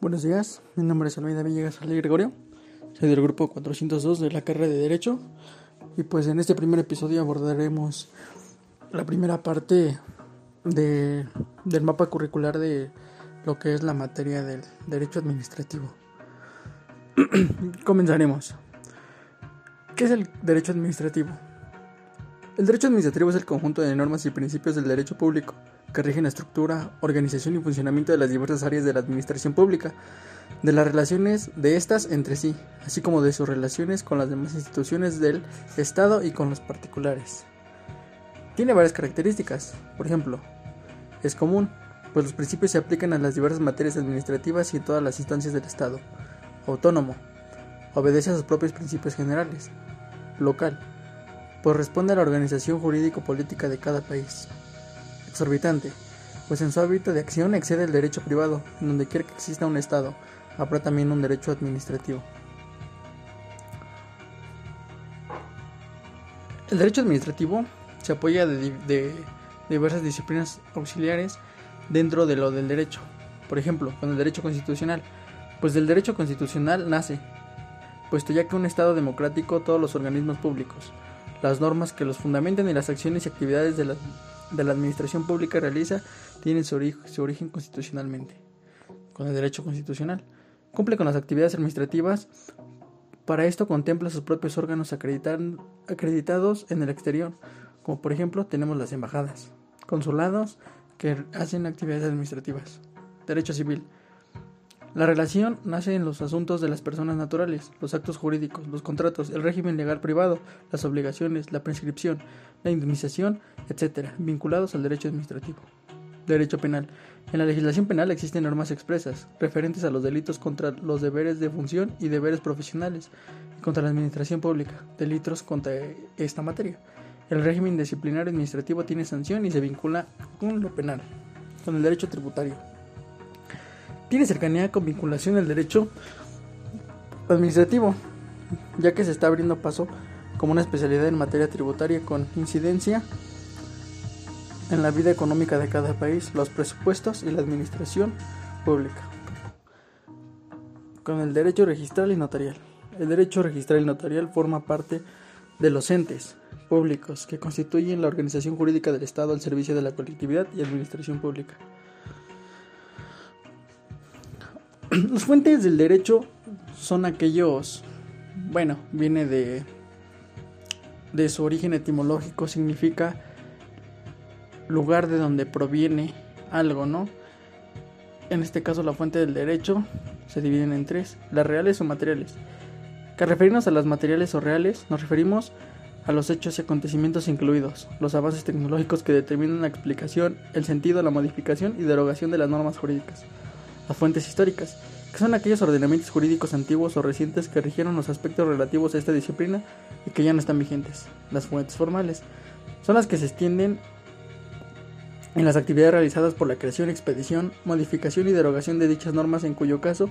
Buenos días, mi nombre es Almeida Villegas Ale Gregorio, soy del grupo 402 de la carrera de Derecho y pues en este primer episodio abordaremos la primera parte de, del mapa curricular de lo que es la materia del derecho administrativo. Comenzaremos. ¿Qué es el derecho administrativo? El derecho administrativo es el conjunto de normas y principios del derecho público que rigen la estructura, organización y funcionamiento de las diversas áreas de la administración pública, de las relaciones de estas entre sí, así como de sus relaciones con las demás instituciones del Estado y con los particulares. Tiene varias características, por ejemplo, es común, pues los principios se aplican a las diversas materias administrativas y en todas las instancias del Estado. Autónomo, obedece a sus propios principios generales. Local, pues responde a la organización jurídico-política de cada país exorbitante, pues en su hábito de acción excede el derecho privado, en donde quiera que exista un Estado, habrá también un derecho administrativo. El derecho administrativo se apoya de, de, diversas disciplinas auxiliares dentro de lo del derecho. Por ejemplo, con el derecho constitucional, pues del derecho constitucional nace, puesto ya que un Estado democrático todos los organismos públicos, las normas que los fundamentan y las acciones y actividades de la de la administración pública realiza tienen su, origen constitucionalmente, con el derecho constitucional. Cumple con las actividades administrativas. Para esto contempla sus propios órganos acreditados en el exterior, como por ejemplo tenemos las embajadas, consulados que hacen actividades administrativas. Derecho civil. La relación nace en los asuntos de las personas naturales, los actos jurídicos, los contratos, el régimen legal privado, las obligaciones, la prescripción, la indemnización, etc., vinculados al derecho administrativo. Derecho penal. En la legislación penal existen normas expresas referentes a los delitos contra los deberes de función y deberes profesionales y contra la administración pública, delitos contra esta materia. El régimen disciplinario administrativo tiene sanción y se vincula con lo penal, con el derecho tributario tiene cercanía con vinculación al derecho administrativo, ya que se está abriendo paso como una especialidad en materia tributaria con incidencia en la vida económica de cada país, los presupuestos y la administración pública. Con el derecho registral y notarial. El derecho registral y notarial forma parte de los entes públicos que constituyen la organización jurídica del Estado al servicio de la colectividad y administración pública. Las fuentes del derecho son aquellos, bueno, viene de, de su origen etimológico, significa lugar de donde proviene algo, ¿no? En este caso la fuente del derecho se dividen en tres, las reales o materiales. Que referirnos a las materiales o reales, nos referimos a los hechos y acontecimientos incluidos, los avances tecnológicos que determinan la explicación, el sentido, la modificación y derogación de las normas jurídicas las fuentes históricas, que son aquellos ordenamientos jurídicos antiguos o recientes que rigieron los aspectos relativos a esta disciplina y que ya no están vigentes. Las fuentes formales son las que se extienden en las actividades realizadas por la creación, expedición, modificación y derogación de dichas normas, en cuyo caso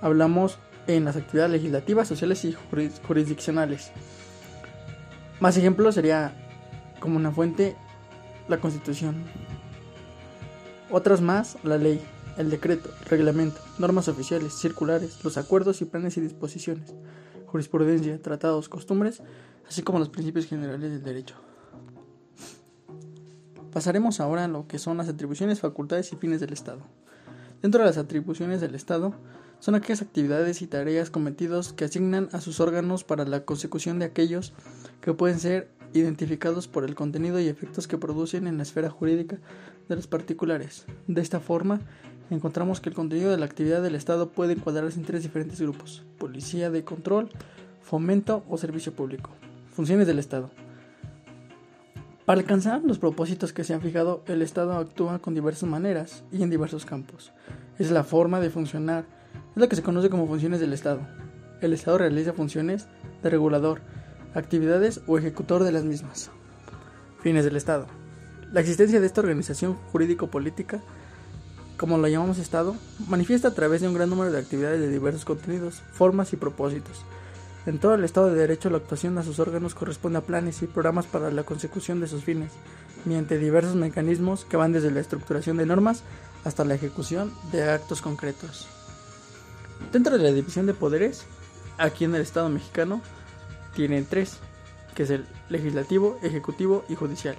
hablamos en las actividades legislativas, sociales y jurisdiccionales. Más ejemplos sería como una fuente la Constitución. Otras más, la ley el decreto, reglamento, normas oficiales, circulares, los acuerdos y planes y disposiciones, jurisprudencia, tratados, costumbres, así como los principios generales del derecho. Pasaremos ahora a lo que son las atribuciones, facultades y fines del Estado. Dentro de las atribuciones del Estado son aquellas actividades y tareas cometidos que asignan a sus órganos para la consecución de aquellos que pueden ser identificados por el contenido y efectos que producen en la esfera jurídica de los particulares. De esta forma, encontramos que el contenido de la actividad del Estado puede encuadrarse en tres diferentes grupos, policía de control, fomento o servicio público. Funciones del Estado. Para alcanzar los propósitos que se han fijado, el Estado actúa con diversas maneras y en diversos campos. Es la forma de funcionar, es lo que se conoce como funciones del Estado. El Estado realiza funciones de regulador, actividades o ejecutor de las mismas. Fines del Estado. La existencia de esta organización jurídico-política como lo llamamos Estado, manifiesta a través de un gran número de actividades de diversos contenidos, formas y propósitos. En todo el Estado de Derecho, la actuación a sus órganos corresponde a planes y programas para la consecución de sus fines, mediante diversos mecanismos que van desde la estructuración de normas hasta la ejecución de actos concretos. Dentro de la división de poderes, aquí en el Estado mexicano, tienen tres, que es el legislativo, ejecutivo y judicial.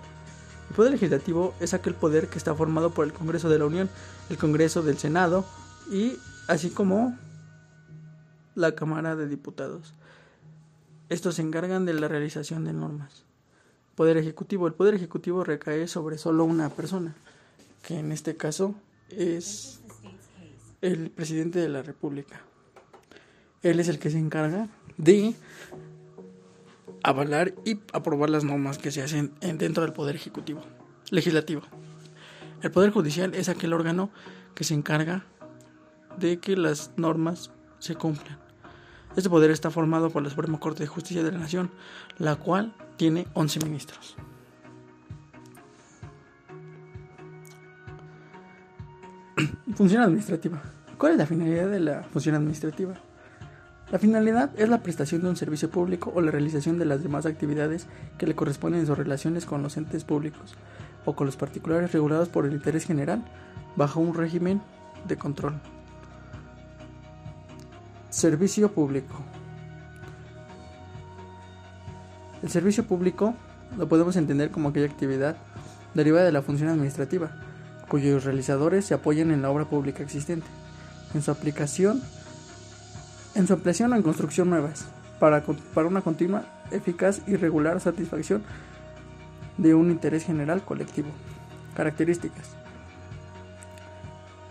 El poder legislativo es aquel poder que está formado por el Congreso de la Unión, el Congreso del Senado y así como la Cámara de Diputados. Estos se encargan de la realización de normas. Poder ejecutivo. El poder ejecutivo recae sobre solo una persona, que en este caso es el presidente de la República. Él es el que se encarga de avalar y aprobar las normas que se hacen dentro del poder ejecutivo, legislativo. El poder judicial es aquel órgano que se encarga de que las normas se cumplan. Este poder está formado por la Suprema Corte de Justicia de la Nación, la cual tiene 11 ministros. Función administrativa. ¿Cuál es la finalidad de la función administrativa? La finalidad es la prestación de un servicio público o la realización de las demás actividades que le corresponden en sus relaciones con los entes públicos o con los particulares regulados por el interés general bajo un régimen de control. Servicio público. El servicio público lo podemos entender como aquella actividad derivada de la función administrativa, cuyos realizadores se apoyan en la obra pública existente, en su aplicación, en su ampliación o en construcción nuevas, para, para una continua, eficaz y regular satisfacción de un interés general colectivo. Características.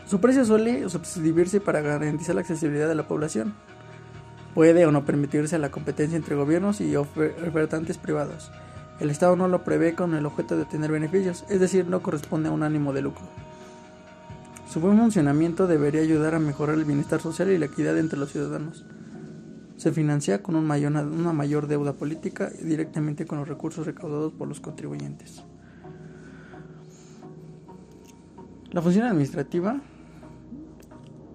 Su precio suele subdividirse para garantizar la accesibilidad de la población. Puede o no permitirse la competencia entre gobiernos y ofertantes privados. El Estado no lo prevé con el objeto de obtener beneficios, es decir, no corresponde a un ánimo de lucro. Su buen funcionamiento debería ayudar a mejorar el bienestar social y la equidad entre los ciudadanos. Se financia con una mayor deuda política y directamente con los recursos recaudados por los contribuyentes. La función administrativa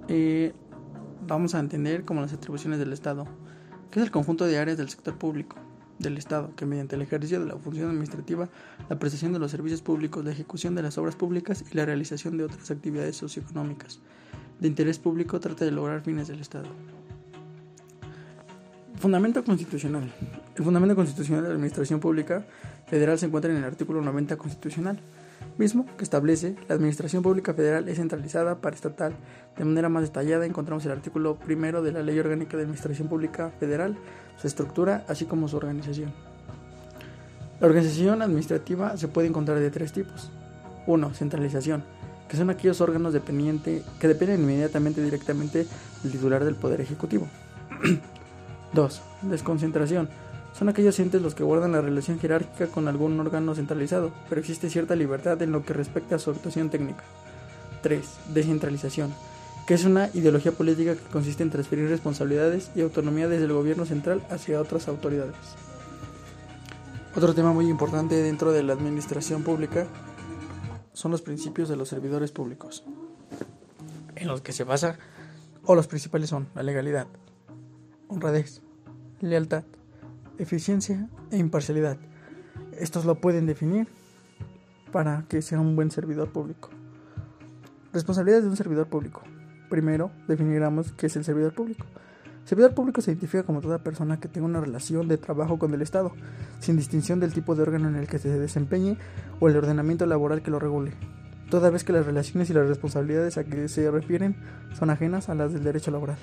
eh, vamos a entender como las atribuciones del Estado, que es el conjunto de áreas del sector público del Estado, que mediante el ejercicio de la función administrativa, la prestación de los servicios públicos, la ejecución de las obras públicas y la realización de otras actividades socioeconómicas de interés público trata de lograr fines del Estado. Fundamento constitucional. El fundamento constitucional de la Administración Pública Federal se encuentra en el artículo 90 constitucional mismo que establece la Administración Pública Federal es centralizada para estatal. De manera más detallada encontramos el artículo primero de la Ley Orgánica de Administración Pública Federal, su estructura, así como su organización. La organización administrativa se puede encontrar de tres tipos. 1. Centralización, que son aquellos órganos dependientes que dependen inmediatamente directamente del titular del Poder Ejecutivo. 2. Desconcentración, son aquellos entes los que guardan la relación jerárquica con algún órgano centralizado, pero existe cierta libertad en lo que respecta a su actuación técnica. 3. Descentralización, que es una ideología política que consiste en transferir responsabilidades y autonomía desde el gobierno central hacia otras autoridades. Otro tema muy importante dentro de la administración pública son los principios de los servidores públicos, en los que se basa, o los principales son la legalidad, honradez, lealtad, eficiencia e imparcialidad. Estos lo pueden definir para que sea un buen servidor público. Responsabilidades de un servidor público. Primero, definiremos qué es el servidor público. Servidor público se identifica como toda persona que tenga una relación de trabajo con el Estado, sin distinción del tipo de órgano en el que se desempeñe o el ordenamiento laboral que lo regule, toda vez que las relaciones y las responsabilidades a que se refieren son ajenas a las del derecho laboral.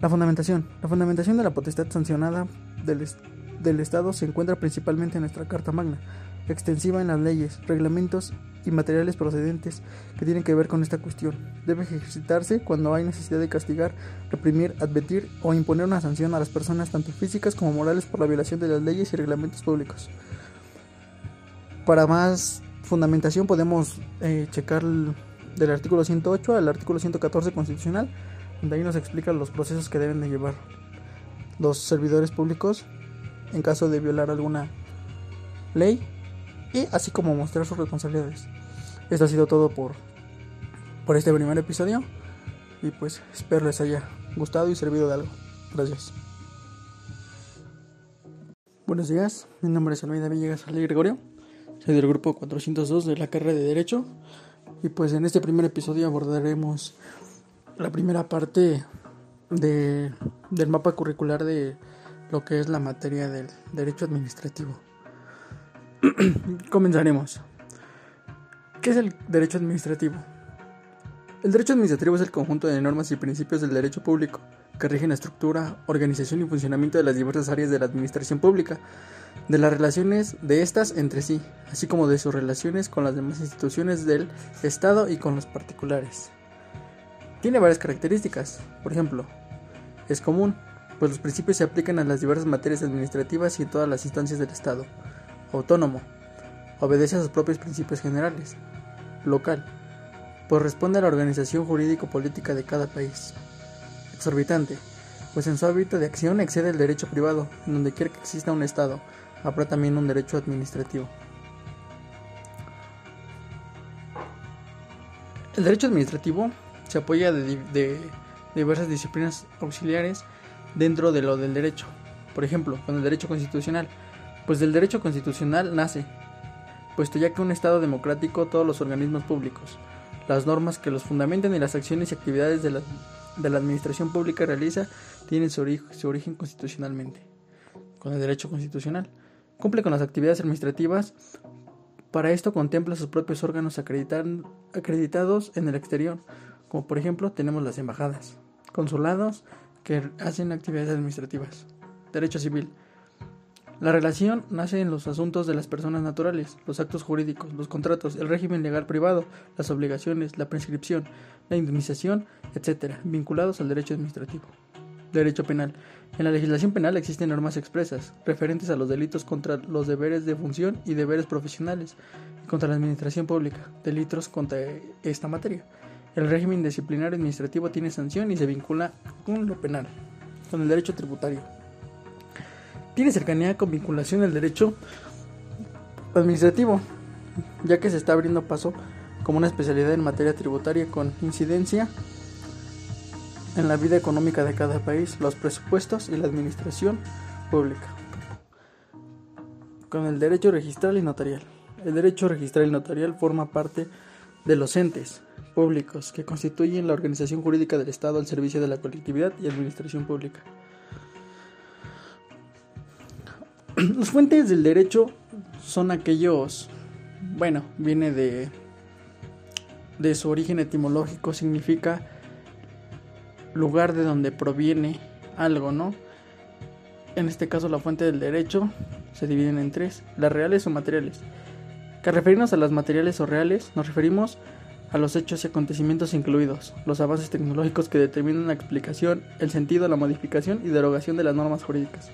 La fundamentación. La fundamentación de la potestad sancionada del, Estado se encuentra principalmente en nuestra Carta Magna, extensiva en las leyes, reglamentos y materiales procedentes que tienen que ver con esta cuestión. Debe ejercitarse cuando hay necesidad de castigar, reprimir, advertir o imponer una sanción a las personas tanto físicas como morales por la violación de las leyes y reglamentos públicos. Para más fundamentación podemos eh, checar del artículo 108 al artículo 114 constitucional, donde ahí nos explica los procesos que deben de llevar los servidores públicos en caso de violar alguna ley y así como mostrar sus responsabilidades. Esto ha sido todo por, por este primer episodio y pues espero les haya gustado y servido de algo. Gracias. Buenos días, mi nombre es Almeida Villegas Ali Gregorio, soy del grupo 402 de la carrera de Derecho y pues en este primer episodio abordaremos la primera parte de, del mapa curricular de lo que es la materia del derecho administrativo. Comenzaremos. ¿Qué es el derecho administrativo? El derecho administrativo es el conjunto de normas y principios del derecho público que rigen la estructura, organización y funcionamiento de las diversas áreas de la administración pública, de las relaciones de estas entre sí, así como de sus relaciones con las demás instituciones del Estado y con los particulares. Tiene varias características, por ejemplo, es común, pues los principios se aplican a las diversas materias administrativas y todas las instancias del Estado. Autónomo, obedece a sus propios principios generales. Local, pues responde a la organización jurídico-política de cada país exorbitante, pues en su hábito de acción excede el derecho privado, en donde quiera que exista un Estado, habrá también un derecho administrativo. El derecho administrativo se apoya de, diversas disciplinas auxiliares dentro de lo del derecho. Por ejemplo, con el derecho constitucional. Pues del derecho constitucional nace, puesto ya que un Estado democrático todos los organismos públicos, las normas que los fundamenten y las acciones y actividades de la de la administración pública realiza tienen su, origen constitucionalmente, con el derecho constitucional. Cumple con las actividades administrativas. Para esto contempla sus propios órganos acreditados en el exterior, como por ejemplo tenemos las embajadas, consulados que hacen actividades administrativas. Derecho civil. La relación nace en los asuntos de las personas naturales, los actos jurídicos, los contratos, el régimen legal privado, las obligaciones, la prescripción, la indemnización, etc., vinculados al derecho administrativo. Derecho penal. En la legislación penal existen normas expresas referentes a los delitos contra los deberes de función y deberes profesionales y contra la administración pública, delitos contra esta materia. El régimen disciplinario administrativo tiene sanción y se vincula con lo penal, con el derecho tributario tiene cercanía con vinculación al derecho administrativo, ya que se está abriendo paso como una especialidad en materia tributaria con incidencia en la vida económica de cada país, los presupuestos y la administración pública. Con el derecho registral y notarial. El derecho registral y notarial forma parte de los entes públicos que constituyen la organización jurídica del Estado al servicio de la colectividad y administración pública. Las fuentes del derecho son aquellos, bueno, viene de, de su origen etimológico, significa lugar de donde proviene algo, ¿no? En este caso la fuente del derecho se dividen en tres, las reales o materiales. Que referirnos a las materiales o reales, nos referimos a los hechos y acontecimientos incluidos, los avances tecnológicos que determinan la explicación, el sentido, la modificación y derogación de las normas jurídicas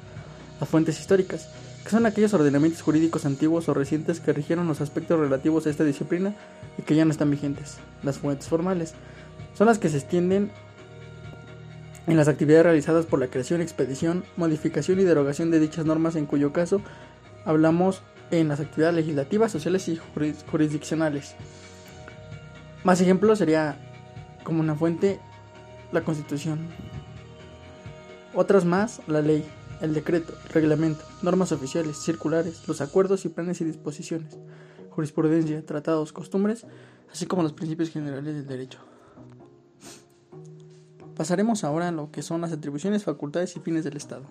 las fuentes históricas, que son aquellos ordenamientos jurídicos antiguos o recientes que rigieron los aspectos relativos a esta disciplina y que ya no están vigentes. Las fuentes formales son las que se extienden en las actividades realizadas por la creación, expedición, modificación y derogación de dichas normas, en cuyo caso hablamos en las actividades legislativas, sociales y jurisdiccionales. Más ejemplos sería como una fuente la Constitución. Otras más, la ley el decreto, reglamento, normas oficiales, circulares, los acuerdos y planes y disposiciones, jurisprudencia, tratados, costumbres, así como los principios generales del derecho. Pasaremos ahora a lo que son las atribuciones, facultades y fines del Estado.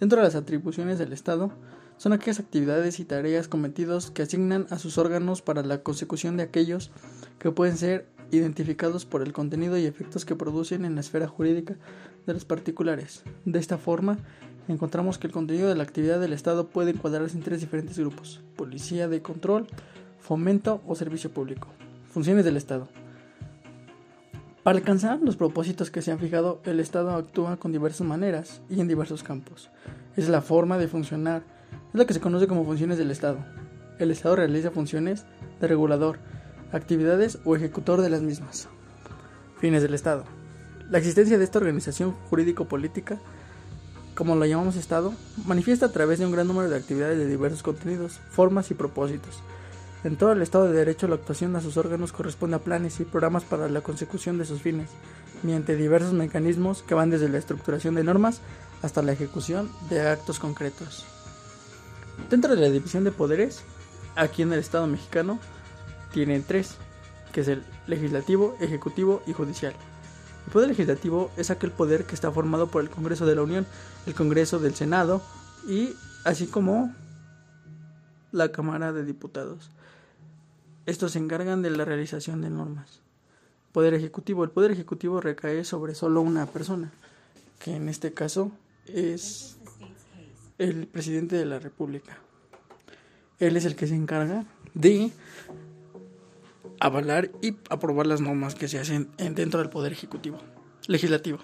Dentro de las atribuciones del Estado son aquellas actividades y tareas cometidos que asignan a sus órganos para la consecución de aquellos que pueden ser identificados por el contenido y efectos que producen en la esfera jurídica de los particulares. De esta forma, encontramos que el contenido de la actividad del Estado puede encuadrarse en tres diferentes grupos, policía de control, fomento o servicio público. Funciones del Estado. Para alcanzar los propósitos que se han fijado, el Estado actúa con diversas maneras y en diversos campos. Es la forma de funcionar, es lo que se conoce como funciones del Estado. El Estado realiza funciones de regulador, actividades o ejecutor de las mismas. Fines del Estado. La existencia de esta organización jurídico-política como lo llamamos Estado, manifiesta a través de un gran número de actividades de diversos contenidos, formas y propósitos. En todo el Estado de Derecho, la actuación a sus órganos corresponde a planes y programas para la consecución de sus fines, mediante diversos mecanismos que van desde la estructuración de normas hasta la ejecución de actos concretos. Dentro de la división de poderes, aquí en el Estado mexicano, tienen tres, que es el legislativo, ejecutivo y judicial. El poder legislativo es aquel poder que está formado por el Congreso de la Unión, el Congreso del Senado y así como la Cámara de Diputados. Estos se encargan de la realización de normas. Poder ejecutivo. El poder ejecutivo recae sobre solo una persona, que en este caso es el presidente de la República. Él es el que se encarga de avalar y aprobar las normas que se hacen dentro del poder ejecutivo, legislativo.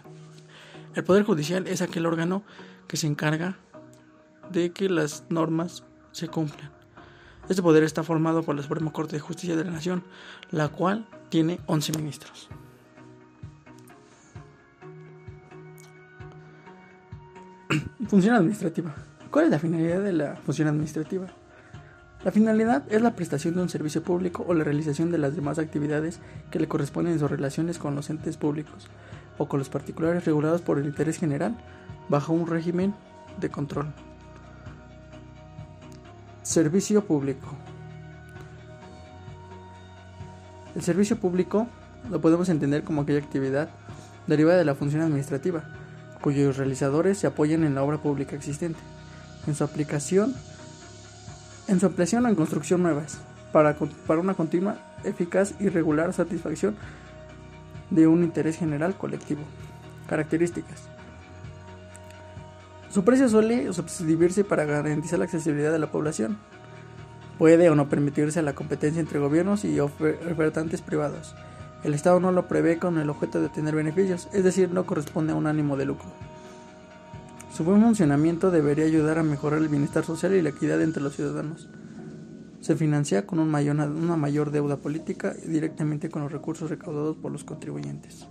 El poder judicial es aquel órgano que se encarga de que las normas se cumplan. Este poder está formado por la Suprema Corte de Justicia de la Nación, la cual tiene 11 ministros. Función administrativa. ¿Cuál es la finalidad de la función administrativa? La finalidad es la prestación de un servicio público o la realización de las demás actividades que le corresponden en sus relaciones con los entes públicos o con los particulares regulados por el interés general bajo un régimen de control. Servicio público. El servicio público lo podemos entender como aquella actividad derivada de la función administrativa, cuyos realizadores se apoyan en la obra pública existente, en su aplicación, en su ampliación o en construcción nuevas, para, para una continua, eficaz y regular satisfacción de un interés general colectivo. Características. Su precio suele subdividirse para garantizar la accesibilidad de la población. Puede o no permitirse la competencia entre gobiernos y ofertantes privados. El Estado no lo prevé con el objeto de obtener beneficios, es decir, no corresponde a un ánimo de lucro. Su buen funcionamiento debería ayudar a mejorar el bienestar social y la equidad entre los ciudadanos. Se financia con una mayor deuda política y directamente con los recursos recaudados por los contribuyentes.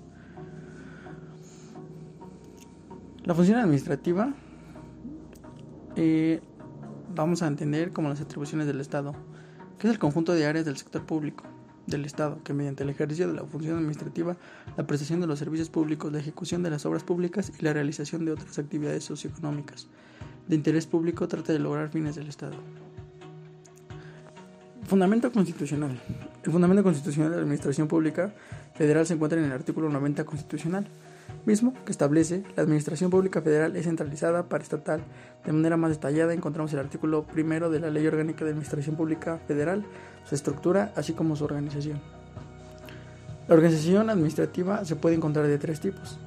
La función administrativa eh, vamos a entender como las atribuciones del Estado, que es el conjunto de áreas del sector público del Estado, que mediante el ejercicio de la función administrativa, la prestación de los servicios públicos, la ejecución de las obras públicas y la realización de otras actividades socioeconómicas de interés público trata de lograr fines del Estado. Fundamento constitucional. El fundamento constitucional de la Administración Pública Federal se encuentra en el artículo 90 constitucional mismo que establece la Administración Pública Federal es centralizada para estatal. De manera más detallada encontramos el artículo primero de la Ley Orgánica de Administración Pública Federal, su estructura, así como su organización. La organización administrativa se puede encontrar de tres tipos.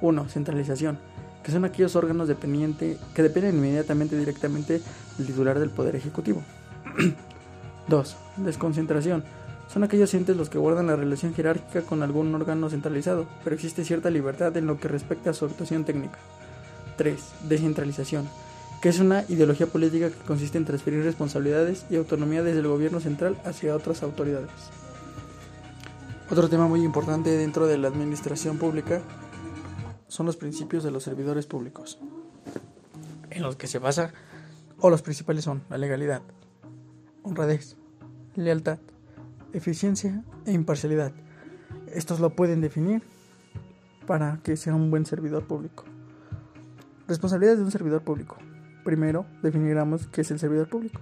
1. Centralización, que son aquellos órganos dependientes que dependen inmediatamente directamente del titular del Poder Ejecutivo. 2. Desconcentración, son aquellos entes los que guardan la relación jerárquica con algún órgano centralizado, pero existe cierta libertad en lo que respecta a su actuación técnica. 3. Descentralización, que es una ideología política que consiste en transferir responsabilidades y autonomía desde el gobierno central hacia otras autoridades. Otro tema muy importante dentro de la administración pública son los principios de los servidores públicos, en los que se basa, o los principales son la legalidad, honradez, lealtad, eficiencia e imparcialidad. Estos lo pueden definir para que sea un buen servidor público. Responsabilidades de un servidor público. Primero, definiremos qué es el servidor público.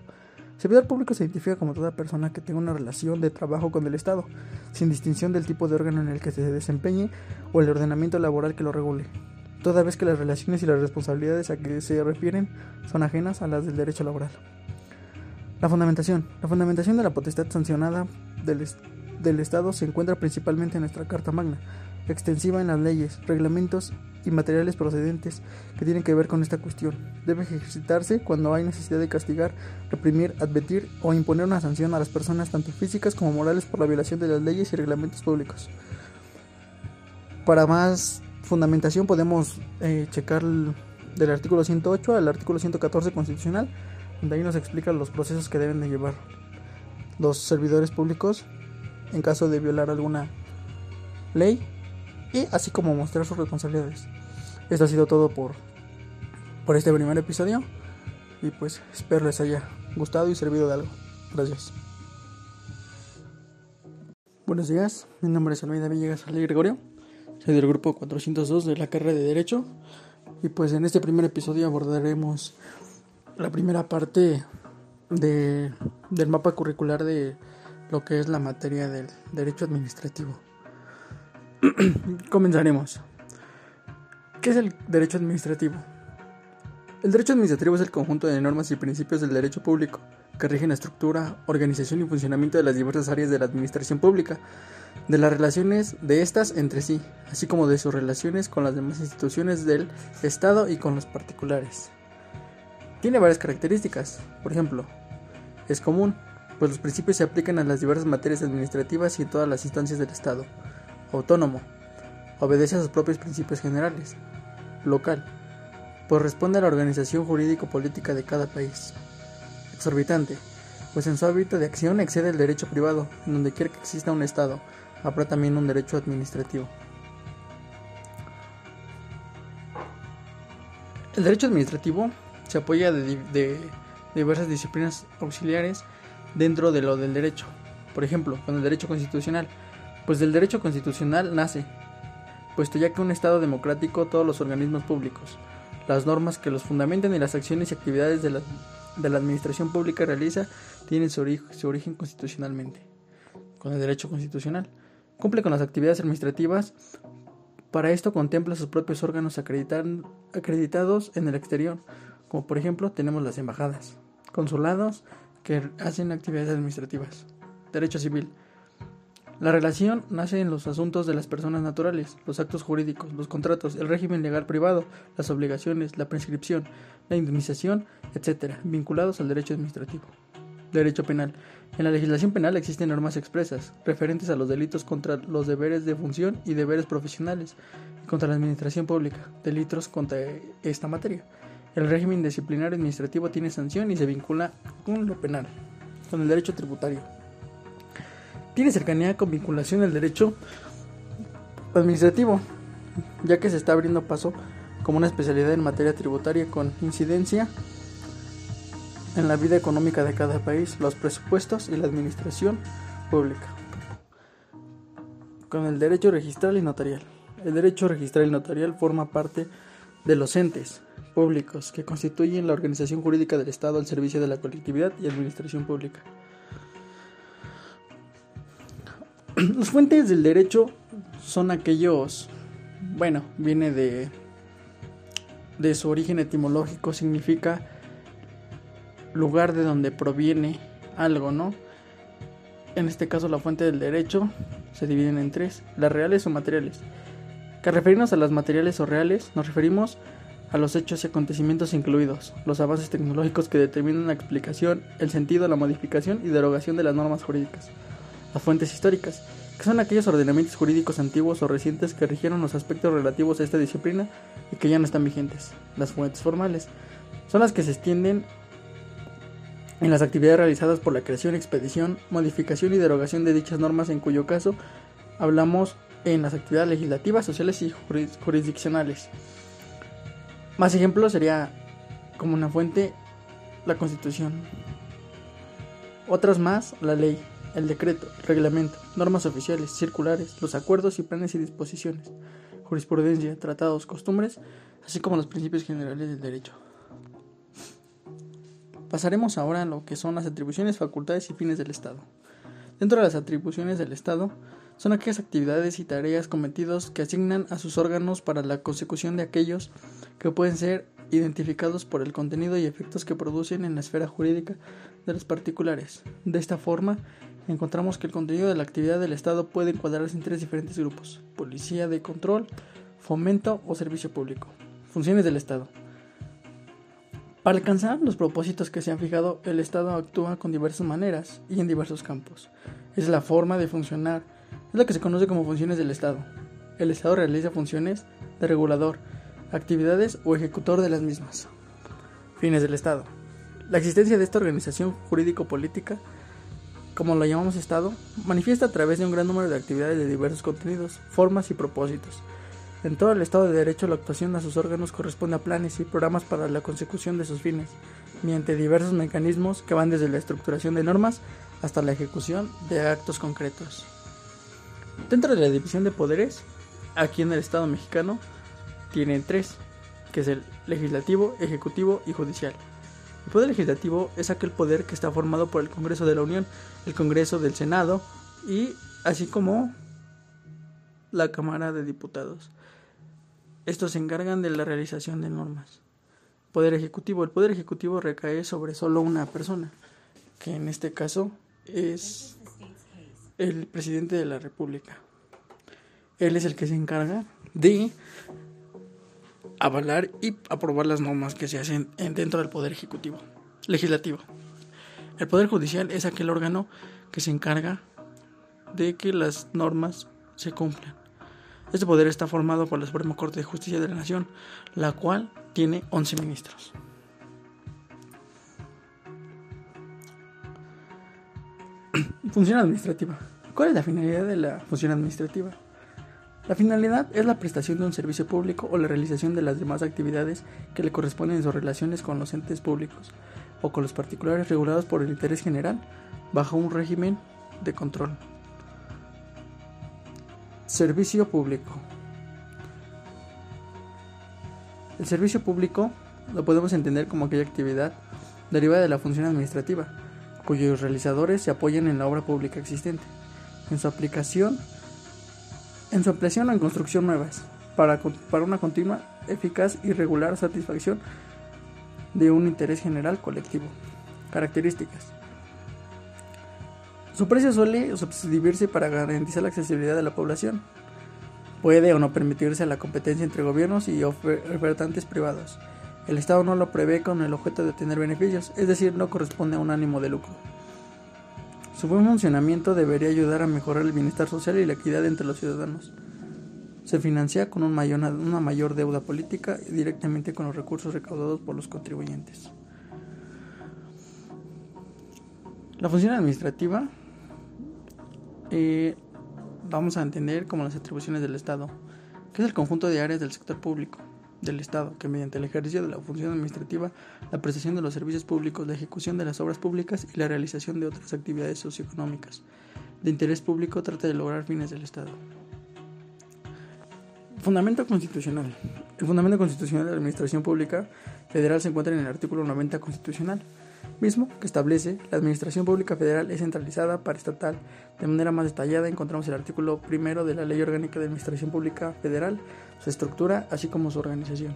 Servidor público se identifica como toda persona que tenga una relación de trabajo con el Estado, sin distinción del tipo de órgano en el que se desempeñe o el ordenamiento laboral que lo regule, toda vez que las relaciones y las responsabilidades a que se refieren son ajenas a las del derecho laboral. La fundamentación. La fundamentación de la potestad sancionada del, Estado se encuentra principalmente en nuestra Carta Magna, extensiva en las leyes, reglamentos y materiales procedentes que tienen que ver con esta cuestión. Debe ejercitarse cuando hay necesidad de castigar, reprimir, advertir o imponer una sanción a las personas tanto físicas como morales por la violación de las leyes y reglamentos públicos. Para más fundamentación podemos eh, checar del artículo 108 al artículo 114 constitucional, donde ahí nos explica los procesos que deben de llevar los servidores públicos en caso de violar alguna ley y así como mostrar sus responsabilidades. Esto ha sido todo por, por este primer episodio y pues espero les haya gustado y servido de algo. Gracias. Buenos días, mi nombre es Almeida Villegas Ale Gregorio, soy del grupo 402 de la carrera de Derecho y pues en este primer episodio abordaremos la primera parte de, del mapa curricular de lo que es la materia del derecho administrativo. Comenzaremos. ¿Qué es el derecho administrativo? El derecho administrativo es el conjunto de normas y principios del derecho público que rigen la estructura, organización y funcionamiento de las diversas áreas de la administración pública, de las relaciones de éstas entre sí, así como de sus relaciones con las demás instituciones del Estado y con los particulares. Tiene varias características, por ejemplo, es común, pues los principios se aplican a las diversas materias administrativas y todas las instancias del Estado. Autónomo, obedece a sus propios principios generales. Local, pues responde a la organización jurídico-política de cada país exorbitante, pues en su hábito de acción excede el derecho privado, en donde quiera que exista un Estado, habrá también un derecho administrativo. El derecho administrativo se apoya de, diversas disciplinas auxiliares dentro de lo del derecho. Por ejemplo, con el derecho constitucional. Pues del derecho constitucional nace, puesto ya que un Estado democrático todos los organismos públicos, las normas que los fundamenten y las acciones y actividades de la de la administración pública realiza tienen su, origen constitucionalmente, con el derecho constitucional. Cumple con las actividades administrativas. Para esto contempla sus propios órganos acreditados en el exterior, como por ejemplo tenemos las embajadas, consulados que hacen actividades administrativas. Derecho civil. La relación nace en los asuntos de las personas naturales, los actos jurídicos, los contratos, el régimen legal privado, las obligaciones, la prescripción, la indemnización, etc., vinculados al derecho administrativo. Derecho penal. En la legislación penal existen normas expresas, referentes a los delitos contra los deberes de función y deberes profesionales, y contra la administración pública, delitos contra esta materia. El régimen disciplinario administrativo tiene sanción y se vincula con lo penal, con el derecho tributario tiene cercanía con vinculación al derecho administrativo, ya que se está abriendo paso como una especialidad en materia tributaria con incidencia en la vida económica de cada país, los presupuestos y la administración pública. Con el derecho registral y notarial. El derecho registral y notarial forma parte de los entes públicos que constituyen la organización jurídica del Estado al servicio de la colectividad y administración pública. Las fuentes del derecho son aquellos, bueno, viene de, de su origen etimológico, significa lugar de donde proviene algo, ¿no? En este caso la fuente del derecho se dividen en tres, las reales o materiales. Que referirnos a las materiales o reales, nos referimos a los hechos y acontecimientos incluidos, los avances tecnológicos que determinan la explicación, el sentido, la modificación y derogación de las normas jurídicas las fuentes históricas, que son aquellos ordenamientos jurídicos antiguos o recientes que rigieron los aspectos relativos a esta disciplina y que ya no están vigentes. Las fuentes formales son las que se extienden en las actividades realizadas por la creación, expedición, modificación y derogación de dichas normas, en cuyo caso hablamos en las actividades legislativas, sociales y jurisdiccionales. Más ejemplos sería como una fuente la Constitución. Otras más, la ley el decreto, reglamento, normas oficiales, circulares, los acuerdos y planes y disposiciones, jurisprudencia, tratados, costumbres, así como los principios generales del derecho. Pasaremos ahora a lo que son las atribuciones, facultades y fines del Estado. Dentro de las atribuciones del Estado son aquellas actividades y tareas cometidos que asignan a sus órganos para la consecución de aquellos que pueden ser identificados por el contenido y efectos que producen en la esfera jurídica de los particulares. De esta forma, encontramos que el contenido de la actividad del Estado puede encuadrarse en tres diferentes grupos. Policía de control, fomento o servicio público. Funciones del Estado. Para alcanzar los propósitos que se han fijado, el Estado actúa con diversas maneras y en diversos campos. Es la forma de funcionar, es lo que se conoce como funciones del Estado. El Estado realiza funciones de regulador, actividades o ejecutor de las mismas. Fines del Estado. La existencia de esta organización jurídico-política como lo llamamos Estado, manifiesta a través de un gran número de actividades de diversos contenidos, formas y propósitos. En todo el Estado de Derecho, la actuación a sus órganos corresponde a planes y programas para la consecución de sus fines, mediante diversos mecanismos que van desde la estructuración de normas hasta la ejecución de actos concretos. Dentro de la división de poderes, aquí en el Estado mexicano, tienen tres, que es el legislativo, ejecutivo y judicial. El poder legislativo es aquel poder que está formado por el Congreso de la Unión, el Congreso del Senado y así como la Cámara de Diputados. Estos se encargan de la realización de normas. Poder Ejecutivo. El Poder Ejecutivo recae sobre solo una persona, que en este caso es el presidente de la República. Él es el que se encarga de avalar y aprobar las normas que se hacen dentro del Poder Ejecutivo, Legislativo. El Poder Judicial es aquel órgano que se encarga de que las normas se cumplan. Este poder está formado por la Suprema Corte de Justicia de la Nación, la cual tiene 11 ministros. Función administrativa. ¿Cuál es la finalidad de la función administrativa? La finalidad es la prestación de un servicio público o la realización de las demás actividades que le corresponden en sus relaciones con los entes públicos o con los particulares regulados por el interés general bajo un régimen de control. Servicio público. El servicio público lo podemos entender como aquella actividad derivada de la función administrativa, cuyos realizadores se apoyan en la obra pública existente, en su aplicación, en su ampliación o en construcción nuevas, para, para una continua, eficaz y regular satisfacción de un interés general colectivo. Características. Su precio suele subdividirse para garantizar la accesibilidad de la población. Puede o no permitirse la competencia entre gobiernos y ofertantes privados. El Estado no lo prevé con el objeto de obtener beneficios, es decir, no corresponde a un ánimo de lucro. Su buen funcionamiento debería ayudar a mejorar el bienestar social y la equidad entre los ciudadanos. Se financia con un mayor, una mayor deuda política y directamente con los recursos recaudados por los contribuyentes. La función administrativa eh, vamos a entender como las atribuciones del Estado, que es el conjunto de áreas del sector público del Estado, que mediante el ejercicio de la función administrativa, la prestación de los servicios públicos, la ejecución de las obras públicas y la realización de otras actividades socioeconómicas de interés público trata de lograr fines del Estado. Fundamento constitucional. El fundamento constitucional de la Administración Pública Federal se encuentra en el artículo 90 constitucional mismo que establece la Administración Pública Federal es centralizada para estatal. De manera más detallada encontramos el artículo primero de la Ley Orgánica de Administración Pública Federal, su estructura, así como su organización.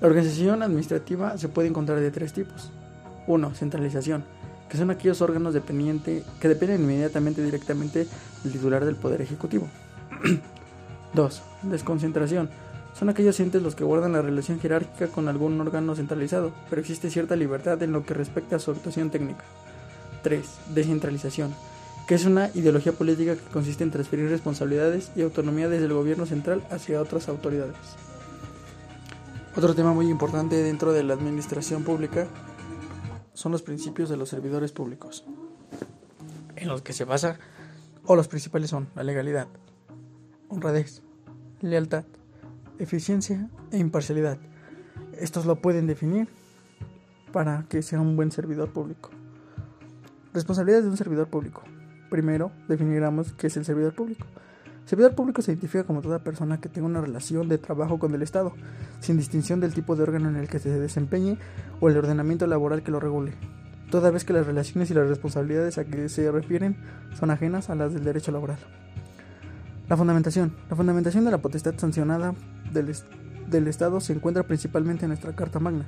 La organización administrativa se puede encontrar de tres tipos. 1. Centralización, que son aquellos órganos dependientes que dependen inmediatamente directamente del titular del Poder Ejecutivo. 2. Desconcentración, son aquellos entes los que guardan la relación jerárquica con algún órgano centralizado, pero existe cierta libertad en lo que respecta a su actuación técnica. 3. Descentralización, que es una ideología política que consiste en transferir responsabilidades y autonomía desde el gobierno central hacia otras autoridades. Otro tema muy importante dentro de la administración pública son los principios de los servidores públicos, en los que se basa, o los principales son la legalidad, honradez, lealtad, eficiencia e imparcialidad. Estos lo pueden definir para que sea un buen servidor público. Responsabilidades de un servidor público. Primero, definiremos qué es el servidor público. Servidor público se identifica como toda persona que tenga una relación de trabajo con el Estado, sin distinción del tipo de órgano en el que se desempeñe o el ordenamiento laboral que lo regule, toda vez que las relaciones y las responsabilidades a que se refieren son ajenas a las del derecho laboral. La fundamentación. La fundamentación de la potestad sancionada del, Estado se encuentra principalmente en nuestra Carta Magna,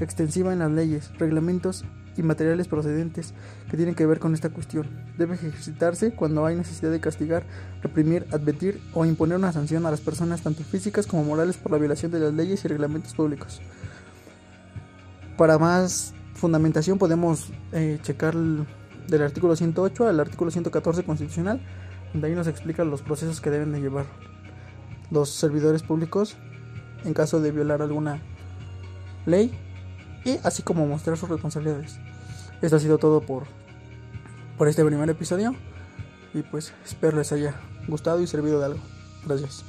extensiva en las leyes, reglamentos y materiales procedentes que tienen que ver con esta cuestión. Debe ejercitarse cuando hay necesidad de castigar, reprimir, advertir o imponer una sanción a las personas tanto físicas como morales por la violación de las leyes y reglamentos públicos. Para más fundamentación podemos eh, checar del artículo 108 al artículo 114 constitucional, donde ahí nos explica los procesos que deben de llevar los servidores públicos en caso de violar alguna ley y así como mostrar sus responsabilidades. Esto ha sido todo por, por este primer episodio y pues espero les haya gustado y servido de algo. Gracias.